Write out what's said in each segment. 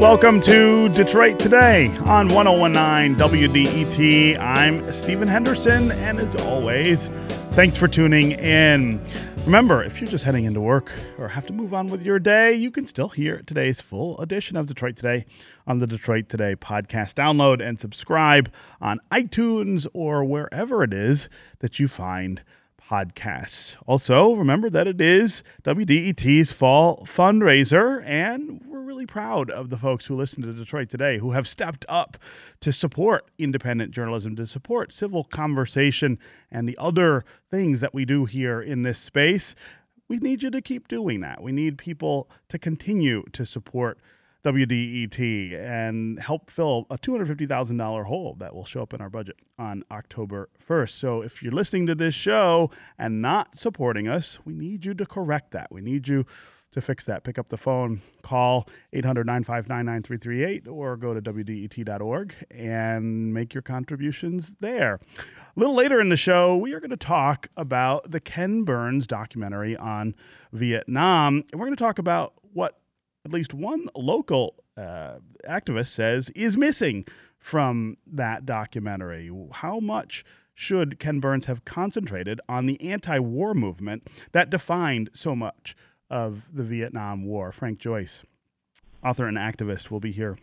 Welcome to Detroit Today on 1019 WDET. I'm Stephen Henderson, and as always, thanks for tuning in. Remember, if you're just heading into work or have to move on with your day, you can still hear today's full edition of Detroit Today on the Detroit Today podcast. Download and subscribe on iTunes or wherever it is that you find podcasts. Also, remember that it is WDET's fall fundraiser, and we're really proud of the folks who listen to Detroit today who have stepped up to support independent journalism, to support civil conversation, and the other things that we do here in this space. We need you to keep doing that. We need people to continue to support WDET and help fill a $250,000 hole that will show up in our budget on October 1st. So if you're listening to this show and not supporting us, we need you to correct that. We need you to fix that. Pick up the phone, call 800 959 9338, or go to WDET.org and make your contributions there. A little later in the show, we are going to talk about the Ken Burns documentary on Vietnam. And we're going to talk about what at least one local uh, activist says is missing from that documentary. How much should Ken Burns have concentrated on the anti war movement that defined so much of the Vietnam War? Frank Joyce, author and activist, will be here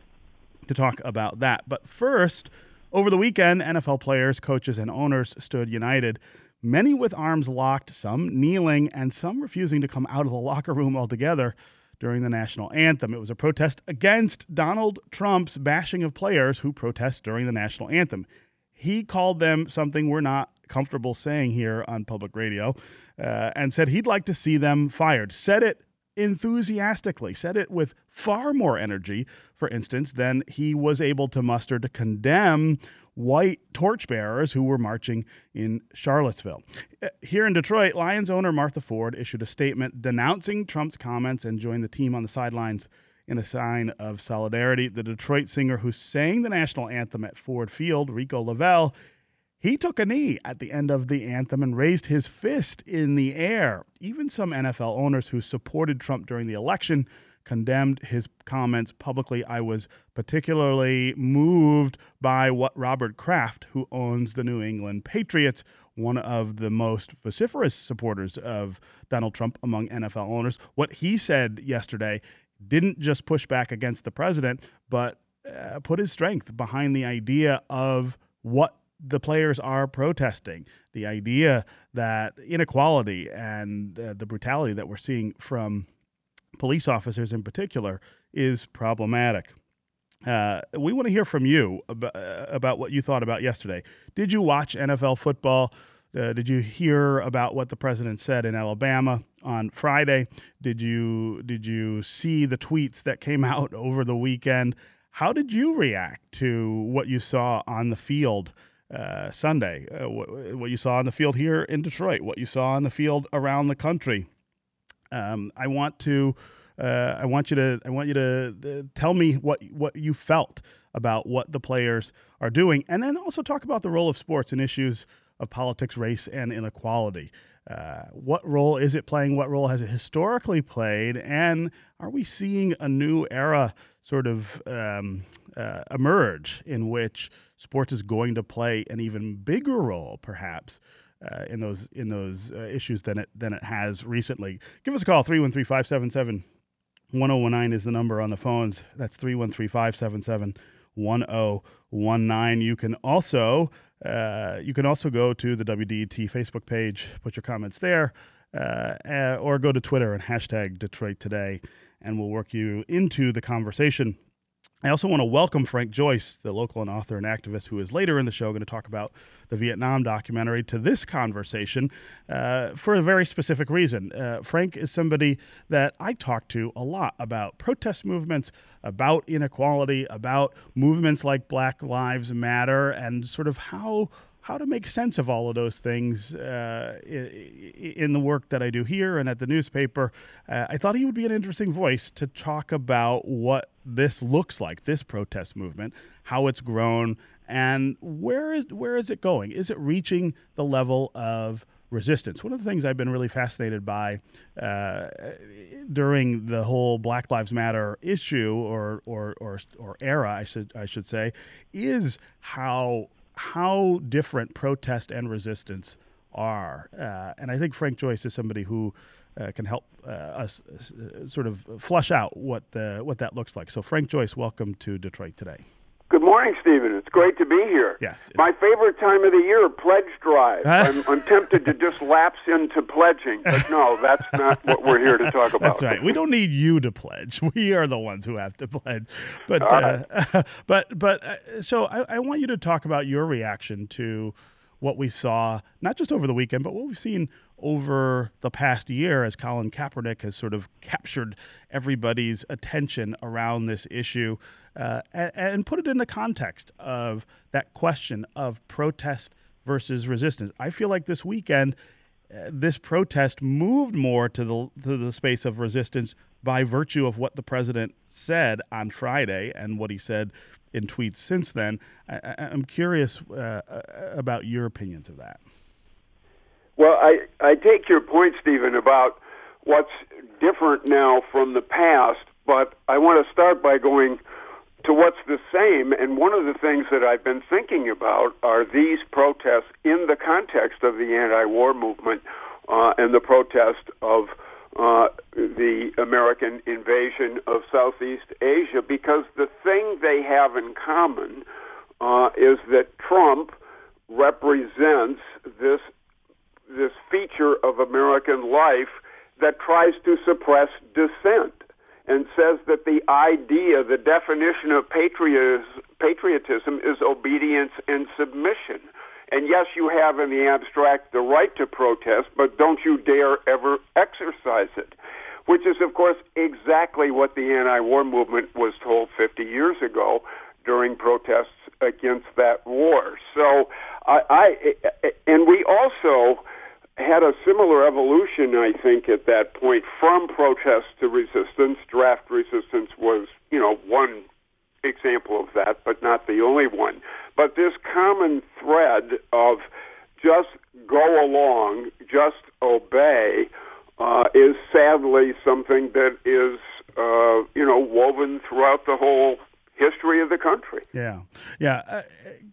to talk about that. But first, over the weekend, NFL players, coaches, and owners stood united. Many with arms locked, some kneeling, and some refusing to come out of the locker room altogether during the national anthem. It was a protest against Donald Trump's bashing of players who protest during the national anthem. He called them something we're not comfortable saying here on public radio uh, and said he'd like to see them fired. Said it enthusiastically, said it with far more energy, for instance, than he was able to muster to condemn white torchbearers who were marching in Charlottesville. Uh, here in Detroit, Lions owner Martha Ford issued a statement denouncing Trump's comments and joined the team on the sidelines in a sign of solidarity. The Detroit singer who sang the national anthem at Ford Field, Rico Lavelle, he took a knee at the end of the anthem and raised his fist in the air. Even some NFL owners who supported Trump during the election condemned his comments publicly. I was particularly moved by what Robert Kraft, who owns the New England Patriots, one of the most vociferous supporters of Donald Trump among NFL owners, what he said yesterday didn't just push back against the president, but uh, put his strength behind the idea of what the players are protesting. The idea that inequality and uh, the brutality that we're seeing from police officers in particular is problematic. Uh, we want to hear from you about, uh, about what you thought about yesterday. Did you watch NFL football? Uh, did you hear about what the president said in Alabama on Friday? Did you did you see the tweets that came out over the weekend? How did you react to what you saw on the field uh, Sunday? Uh, what, what, you saw on the field here in Detroit? What you saw on the field around the country? Um, I want to. Uh, I want you to. I want you to uh, tell me what what you felt about what the players are doing, and then also talk about the role of sports in issues of politics, race, and inequality. Uh, what role is it playing? What role has it historically played? And are we seeing a new era sort of um, uh, emerge in which sports is going to play an even bigger role, perhaps, uh, in those in those uh, issues than it than it has recently. Give us a call 313-577-1019 is the number on the phones. That's 313-577-1019. You can also uh, you can also go to the WDET Facebook page, put your comments there, uh, uh, or go to Twitter and hashtag Detroit Today, and we'll work you into the conversation. I also want to welcome Frank Joyce, the local and author and activist who is later in the show going to talk about the Vietnam documentary, to this conversation uh, for a very specific reason. Uh, Frank is somebody that I talk to a lot about protest movements, about inequality, about movements like Black Lives Matter, and sort of how how to make sense of all of those things uh, in the work that I do here and at the newspaper. Uh, I thought he would be an interesting voice to talk about what this looks like, this protest movement, how it's grown, and where is where is it going? Is it reaching the level of resistance. One of the things I've been really fascinated by uh, during the whole Black Lives Matter issue or or or, or era, I should I should say, is how how different protest and resistance are. Uh, and I think Frank Joyce is somebody who uh, can help uh, us uh, sort of flush out what what that looks like. So, Frank Joyce, welcome to Detroit today. Good morning, Stephen. It's great to be here. Yes. My favorite time of the year, pledge drive. I'm, I'm, tempted to just lapse into pledging, but no, that's not what we're here to talk about. That's right. We don't need you to pledge. We are the ones who have to pledge. But, uh, but, but, uh, so I, I want you to talk about your reaction to what we saw, not just over the weekend, but what we've seen over the past year as Colin Kaepernick has sort of captured everybody's attention around this issue uh, and, and, put it in the context of that question of protest versus resistance. I feel like this weekend, uh, this protest moved more to the to the space of resistance by virtue of what the president said on Friday and what he said in tweets since then. I, am curious uh, uh, about your opinions of that. Well, I, I take your point, Stephen, about what's different now from the past, but I want to start by going to what's the same. And one of the things that I've been thinking about are these protests in the context of the anti-war movement uh, and the protest of uh, the American invasion of Southeast Asia, because the thing they have in common uh, is that Trump represents this this feature of American life that tries to suppress dissent and says that the idea, the definition of patriotism is obedience and submission. And yes, you have in the abstract the right to protest, but don't you dare ever exercise it. Which is, of course, exactly what the anti-war movement was told 50 years ago during protests against that war. So, I, I and we also had a similar evolution, I think, at that point from protest to resistance. Draft resistance was, you know, one example of that, but not the only one. But this common thread of just go along, just obey, uh, is sadly something that is, uh, you know, woven throughout the whole history of the country. Yeah, yeah. Uh,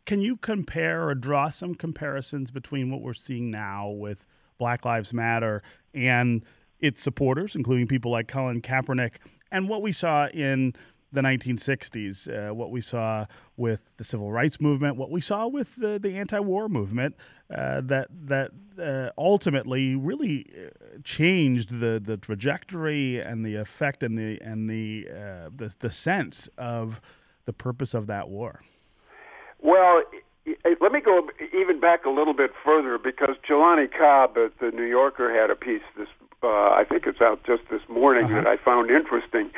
can you compare or draw some comparisons between what we're seeing now with Black Lives Matter and its supporters, including people like Colin Kaepernick, and what we saw in the 1960s, uh, what we saw with the civil rights movement, what we saw with the, the anti-war movement, uh, that that uh, ultimately really uh, changed the, the trajectory and the effect and the and the, uh, the the sense of the purpose of that war. Well, let me go even back a little bit further because Jelani Cobb at the New Yorker had a piece this uh, I think it's out just this morning uh-huh. that I found interesting.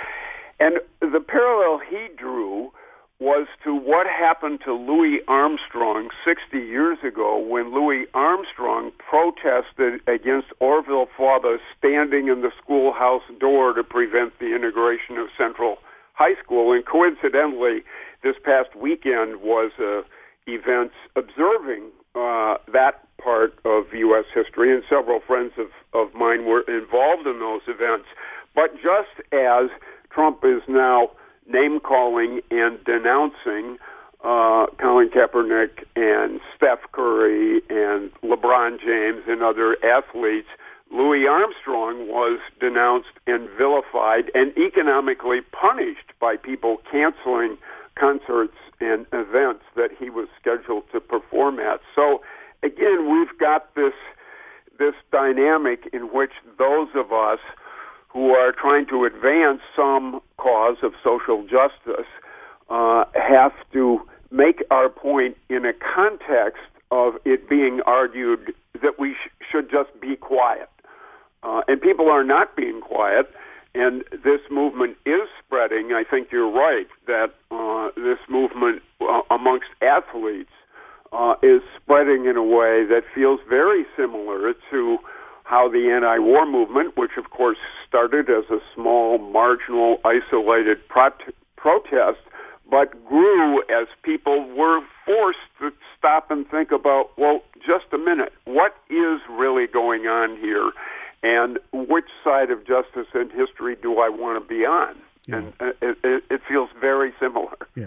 And the parallel he drew was to what happened to Louis Armstrong 60 years ago when Louis Armstrong protested against Orval Faubus standing in the schoolhouse door to prevent the integration of Central High School. And coincidentally, this past weekend was a events observing uh, that part of U.S. history, and several friends of, of mine were involved in those events. But just as Trump is now name calling and denouncing uh, Colin Kaepernick and Steph Curry and LeBron James and other athletes, Louis Armstrong was denounced and vilified and economically punished by people canceling concerts and events that he was scheduled to perform at. So again, we've got this this dynamic in which those of us who are trying to advance some cause of social justice uh, have to make our point in a context of it being argued that we sh- should just be quiet. Uh, and people are not being quiet and this movement is spreading. I think you're right that uh, this movement uh, amongst athletes uh, is spreading in a way that feels very similar to how the anti-war movement, which of course started as a small, marginal, isolated prot- protest, but grew as people were forced to stop and think about, well, just a minute, what is really going on here, and which side of justice and history do I want to be on? Yeah. And uh, it, it, feels very similar. Yeah.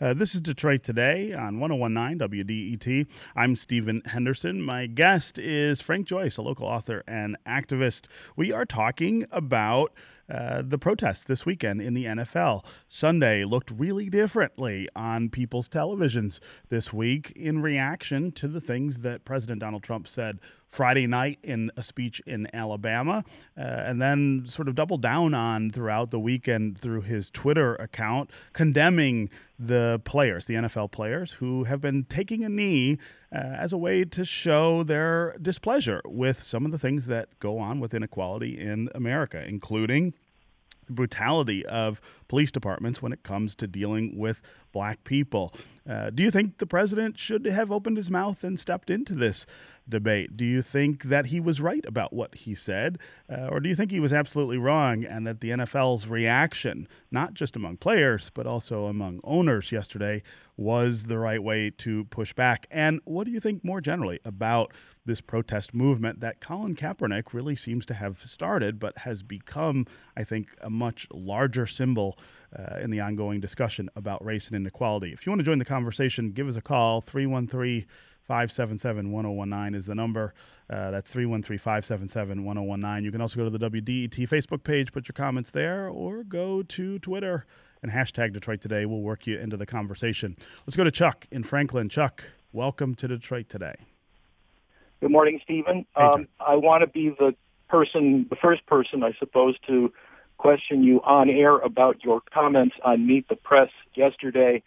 Uh, this is Detroit Today on 1019 WDET. I'm Stephen Henderson. My guest is Frank Joyce, a local author and activist. We are talking about uh, the protests this weekend in the NFL. Sunday looked really differently on people's televisions this week in reaction to the things that President Donald Trump said Friday night in a speech in Alabama, uh, and then sort of doubled down on throughout the weekend through his Twitter account, condemning the players, the NFL players, who have been taking a knee uh, as a way to show their displeasure with some of the things that go on with inequality in America, including the brutality of police departments when it comes to dealing with black people. Uh, do you think the president should have opened his mouth and stepped into this debate? Do you think that he was right about what he said? Uh, or do you think he was absolutely wrong and that the NFL's reaction, not just among players, but also among owners yesterday, was the right way to push back? And what do you think more generally about this protest movement that Colin Kaepernick really seems to have started, but has become, I think, a much larger symbol uh, in the ongoing discussion about race and inequality? If you want to join the conversation, give us a call 313 577 1019 is the number. Uh, that's 313 577 1019. You can also go to the WDET Facebook page, put your comments there, or go to Twitter and hashtag Detroit Today. We'll work you into the conversation. Let's go to Chuck in Franklin. Chuck, welcome to Detroit Today. Good morning, Stephen. Hey, um, I want to be the person, the first person, I suppose, to question you on air about your comments on Meet the Press yesterday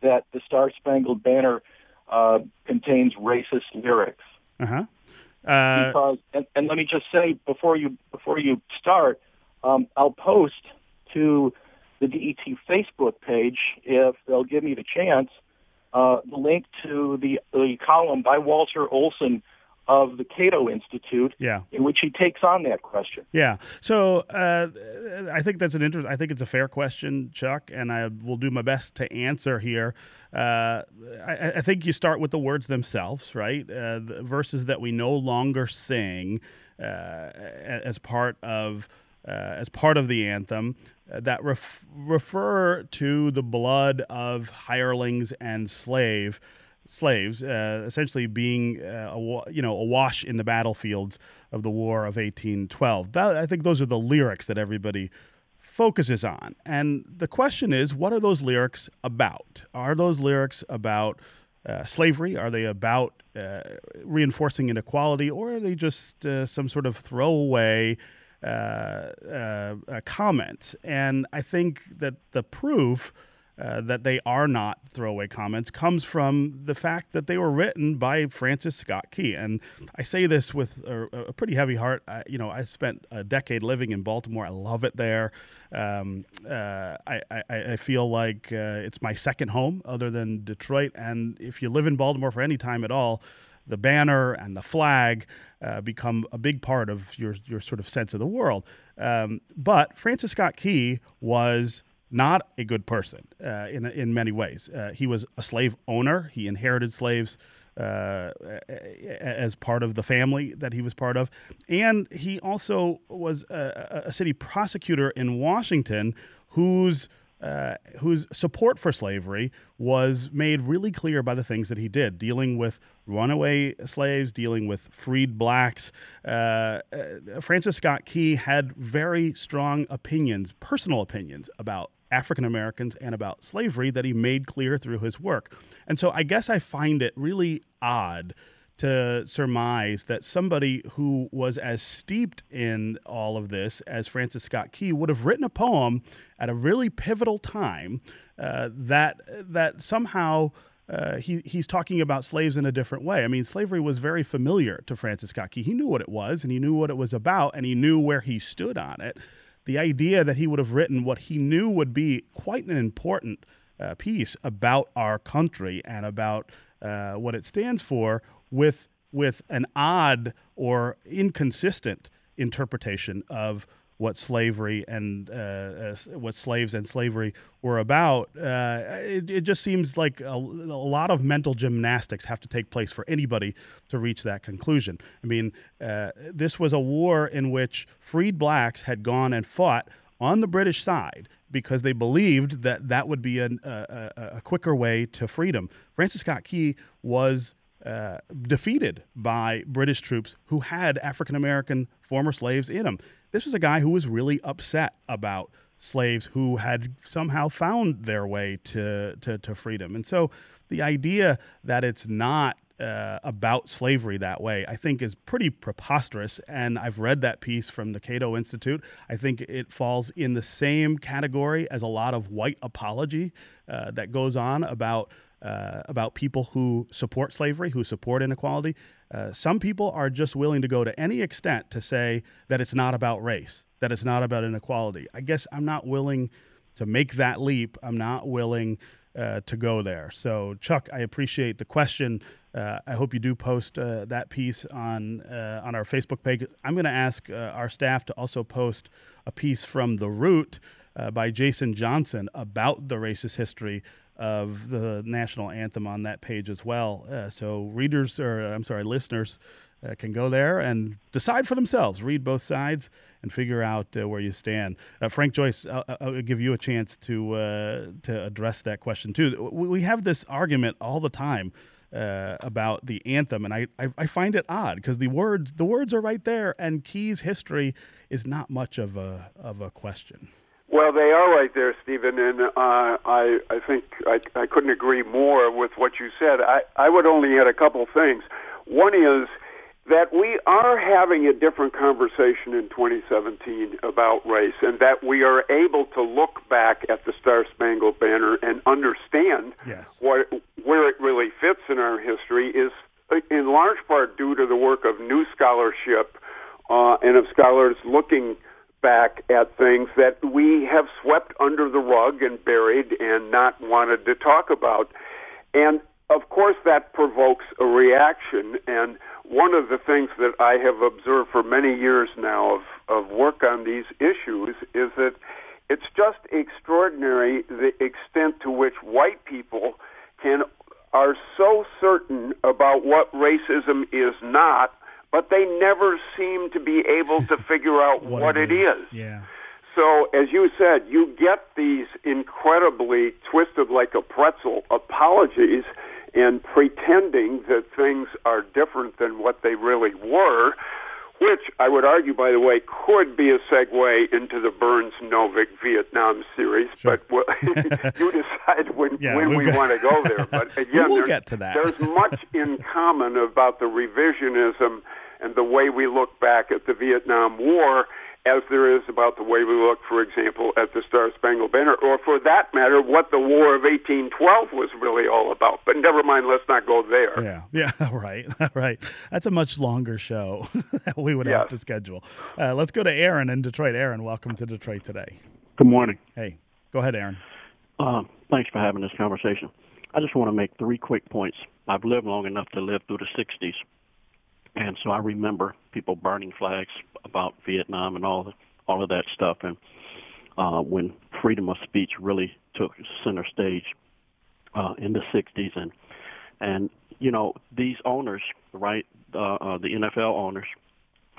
that the Star Spangled Banner uh, contains racist lyrics. Uh-huh. Uh, because, and, and, let me just say before you before you start, um, I'll post to the DET Facebook page if they'll give me the chance uh, the link to the, the column by Walter Olson of the Cato Institute, yeah. in which he takes on that question. Yeah. So uh, I think that's an interest. I think it's a fair question, Chuck, and I will do my best to answer here. Uh, I, I, think you start with the words themselves, right? Uh, the verses that we no longer sing uh, as part of uh, as part of the anthem uh, that ref- refer to the blood of hirelings and slave slaves, uh, essentially being uh, you know awash in the battlefields of the War of 1812. That, I think those are the lyrics that everybody focuses on. And the question is, what are those lyrics about? Are those lyrics about uh, slavery? Are they about uh, reinforcing inequality, or are they just uh, some sort of throwaway? Uh, comment, and I think that the proof uh, that they are not throwaway comments comes from the fact that they were written by Francis Scott Key. And I say this with a, a pretty heavy heart. I, you know, I spent a decade living in Baltimore. I love it there. Um, uh, I, I, I, feel like uh, it's my second home other than Detroit. And if you live in Baltimore for any time at all, the banner and the flag uh, become a big part of your, your sort of sense of the world. Um, but Francis Scott Key was not a good person uh, in, in many ways. Uh, he was a slave owner, he inherited slaves. Uh, as part of the family that he was part of. And he also was a, a city prosecutor in Washington whose uh, whose support for slavery was made really clear by the things that he did, dealing with runaway slaves, dealing with freed blacks. Uh, uh, Francis Scott Key had very strong opinions, personal opinions about African Americans and about slavery that he made clear through his work. And so I guess I find it really odd to surmise that somebody who was as steeped in all of this as Francis Scott Key would have written a poem at a really pivotal time uh, that that somehow. Uh, he, he's talking about slaves in a different way. I mean, slavery was very familiar to Francis Scott Key. He knew what it was, and he knew what it was about, and he knew where he stood on it the idea that he would have written what he knew would be quite an important uh, piece about our country and about uh, what it stands for with with an odd or inconsistent interpretation of what slavery and uh, uh, what slaves and slavery were about, uh, it, it, just seems like a, a, lot of mental gymnastics have to take place for anybody to reach that conclusion. I mean, uh, this was a war in which freed blacks had gone and fought on the British side because they believed that that would be an, a, a, quicker way to freedom. Francis Scott Key was uh, defeated by British troops who had African American former slaves in them. This was a guy who was really upset about slaves who had somehow found their way to, to, to freedom. And so the idea that it's not uh, about slavery that way, I think is pretty preposterous. And I've read that piece from the Cato Institute. I think it falls in the same category as a lot of white apology uh, that goes on about. Uh, about people who support slavery, who support inequality. Uh, some people are just willing to go to any extent to say that it's not about race, that it's not about inequality. I guess I'm not willing to make that leap. I'm not willing uh, to go there. So, Chuck, I appreciate the question. Uh, I hope you do post uh, that piece on uh, on our Facebook page. I'm going to ask uh, our staff to also post a piece from The Root uh, by Jason Johnson about the racist history of the national anthem on that page as well. Uh, so readers, or I'm sorry, listeners, can go there and decide for themselves. Read both sides and figure out where you stand. Frank Joyce, I'll, I'll, give you a chance to to address that question too. We have this argument all the time uh, about the anthem, and I, I, I find it odd because the words the words are right there, and Key's history is not much of a of a question. Well, they are right there, Stephen, and uh, I I think I, I couldn't agree more with what you said. I I would only add a couple things. One is that we are having a different conversation in 2017 about race and that we are able to look back at the Star Spangled Banner and understand yes. what, where it really fits in our history is uh, in large part due to the work of new scholarship uh, and of scholars looking back at things that we have swept under the rug and buried and not wanted to talk about. And of course, that provokes a reaction and one of the things that I have observed for many years now of, of work on these issues is that it's just extraordinary the extent to which white people can are so certain about what racism is not, but they never seem to be able to figure out what, what it is. is. Yeah. So, as you said, you get these incredibly twisted like a pretzel apologies and pretending that things are different than what they really were, which I would argue, by the way, could be a segue into the Burns Novick Vietnam series. Sure. But you decide when, yeah, when we'll we go. want to go there. But again, we'll there's, get to that. there's much in common about the revisionism and the way we look back at the Vietnam War as there is about the way we look, for example, at the Star Spangled Banner, or for that matter, what the War of 1812 was really all about. But never mind, let's not go there. Yeah, yeah, right, right. That's a much longer show that we would yes. have to schedule. Uh, let's go to Aaron in Detroit. Aaron, welcome to Detroit today. Good morning. Hey, go ahead, Aaron. Uh, thanks for having this conversation. I just want to make three quick points. I've lived long enough to live through the 60s and so I remember people burning flags about Vietnam and all all of that stuff. And uh, when freedom of speech really took center stage uh, in the 60s, and and you know these owners, right, uh, uh, the NFL owners,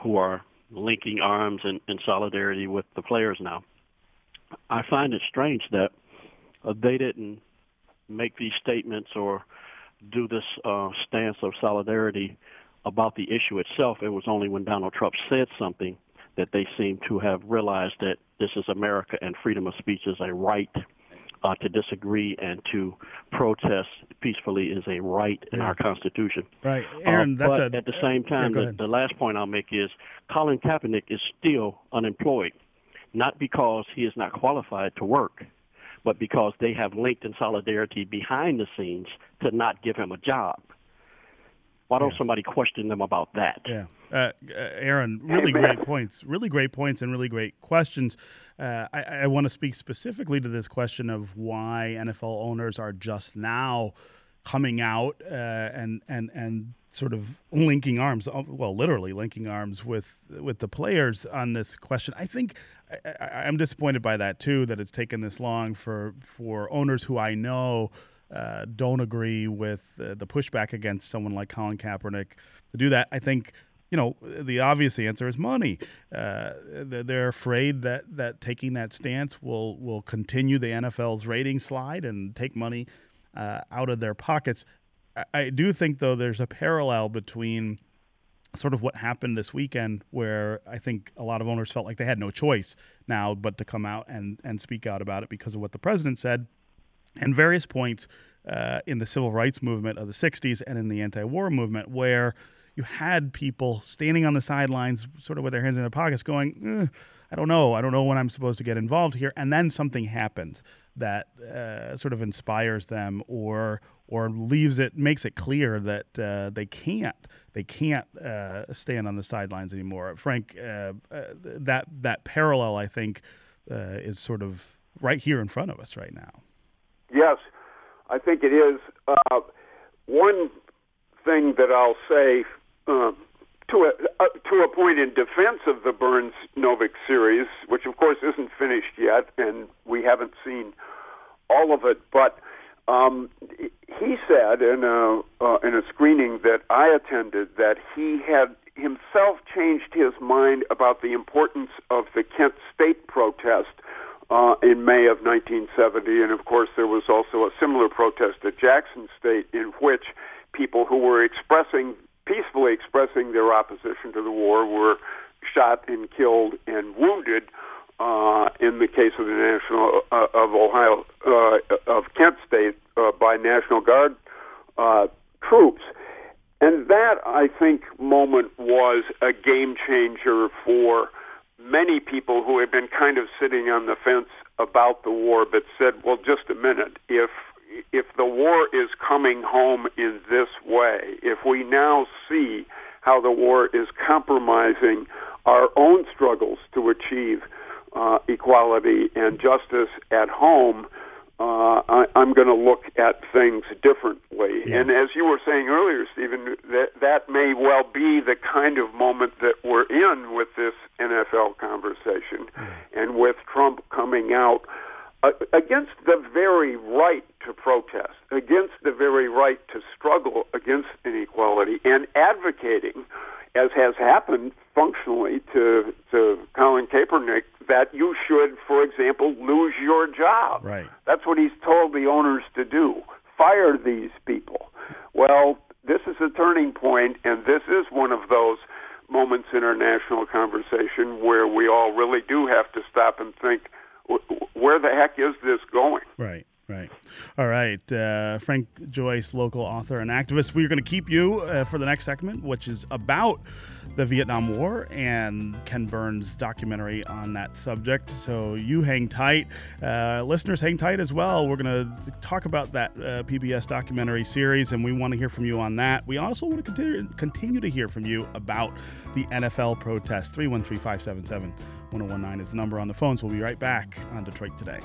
who are linking arms in, in solidarity with the players now. I find it strange that uh, they didn't make these statements or do this uh, stance of solidarity about the issue itself. It was only when Donald Trump said something that they seemed to have realized that this is America and freedom of speech is a right. Uh, to disagree and to protest peacefully is a right in Yeah. our Constitution. Right, Aaron. Uh, that's but a, at the same time, go the, the last point I'll make is Colin Kaepernick is still unemployed, not because he is not qualified to work, but because they have linked in solidarity behind the scenes to not give him a job. Why don't Yeah. somebody question them about that? Yeah. Uh, uh, Aaron, really great points. Really great points and really great questions. Uh, I, I want to speak specifically to this question of why NFL owners are just now coming out uh, and and and sort of linking arms, uh, well, literally linking arms with with the players on this question. I think I, am disappointed by that too. That it's taken this long for for owners who I know. Uh, don't agree with uh, the pushback against someone like Colin Kaepernick to do that. I think you know, the obvious answer is money. Uh, they're afraid that, that taking that stance will will continue the NFL's rating slide and take money uh, out of their pockets. I, I do think, though, there's a parallel between sort of what happened this weekend, where I think a lot of owners felt like they had no choice now but to come out and, and speak out about it because of what the president said, and various points uh, in the civil rights movement of the 60s and in the anti war movement, where you had people standing on the sidelines, sort of with their hands in their pockets, going, eh, I don't know. I don't know when I'm supposed to get involved here. And then something happens that uh, sort of inspires them or or leaves it makes it clear that uh, they can't they can't uh, stand on the sidelines anymore. Frank, uh, uh, that that parallel I think uh, is sort of right here in front of us right now. Yes, I think it is. one thing that I'll say um, to a uh, to a point in defense of the Burns Novick series, which of course isn't finished yet, and we haven't seen all of it. But um, he said in a uh, in a screening that I attended that he had himself changed his mind about the importance of the Kent State protest uh, in May of 1970, and of course there was also a similar protest at Jackson State in which people who were expressing peacefully expressing their opposition to the war were shot and killed and wounded. Uh, in the case of the National uh, of Ohio uh, of Kent State uh, by National Guard uh, troops, and that I think moment was a game changer for many people who had been kind of sitting on the fence about the war, but said, "Well, just a minute. If if the war is coming home in this way, if we now see how the war is compromising our own struggles to achieve uh, equality and justice at home, uh, I, I'm going to look at things differently. Yes. And as you were saying earlier, Stephen, that that may well be the kind of moment that we're in with this NFL conversation, mm. and with Trump coming out Uh, against the very right to protest, against the very right to struggle against inequality, and advocating, as has happened functionally to to Colin Kaepernick, that you should, for example, lose your job. Right. That's what he's told the owners to do. Fire these people. Well, this is a turning point, and this is one of those moments in our national conversation where we all really do have to stop and think where the heck is this going? Right. Right. All right. Uh, Frank Joyce, local author and activist. We're going to keep you uh, for the next segment, which is about the Vietnam War and Ken Burns' documentary on that subject. So you hang tight. Uh, listeners, hang tight as well. We're going to talk about that uh, PBS documentary series, and we want to hear from you on that. We also want to continue, continue to hear from you about the NFL protest. 313 577 1019 is the number on the phone. So we'll be right back on Detroit Today.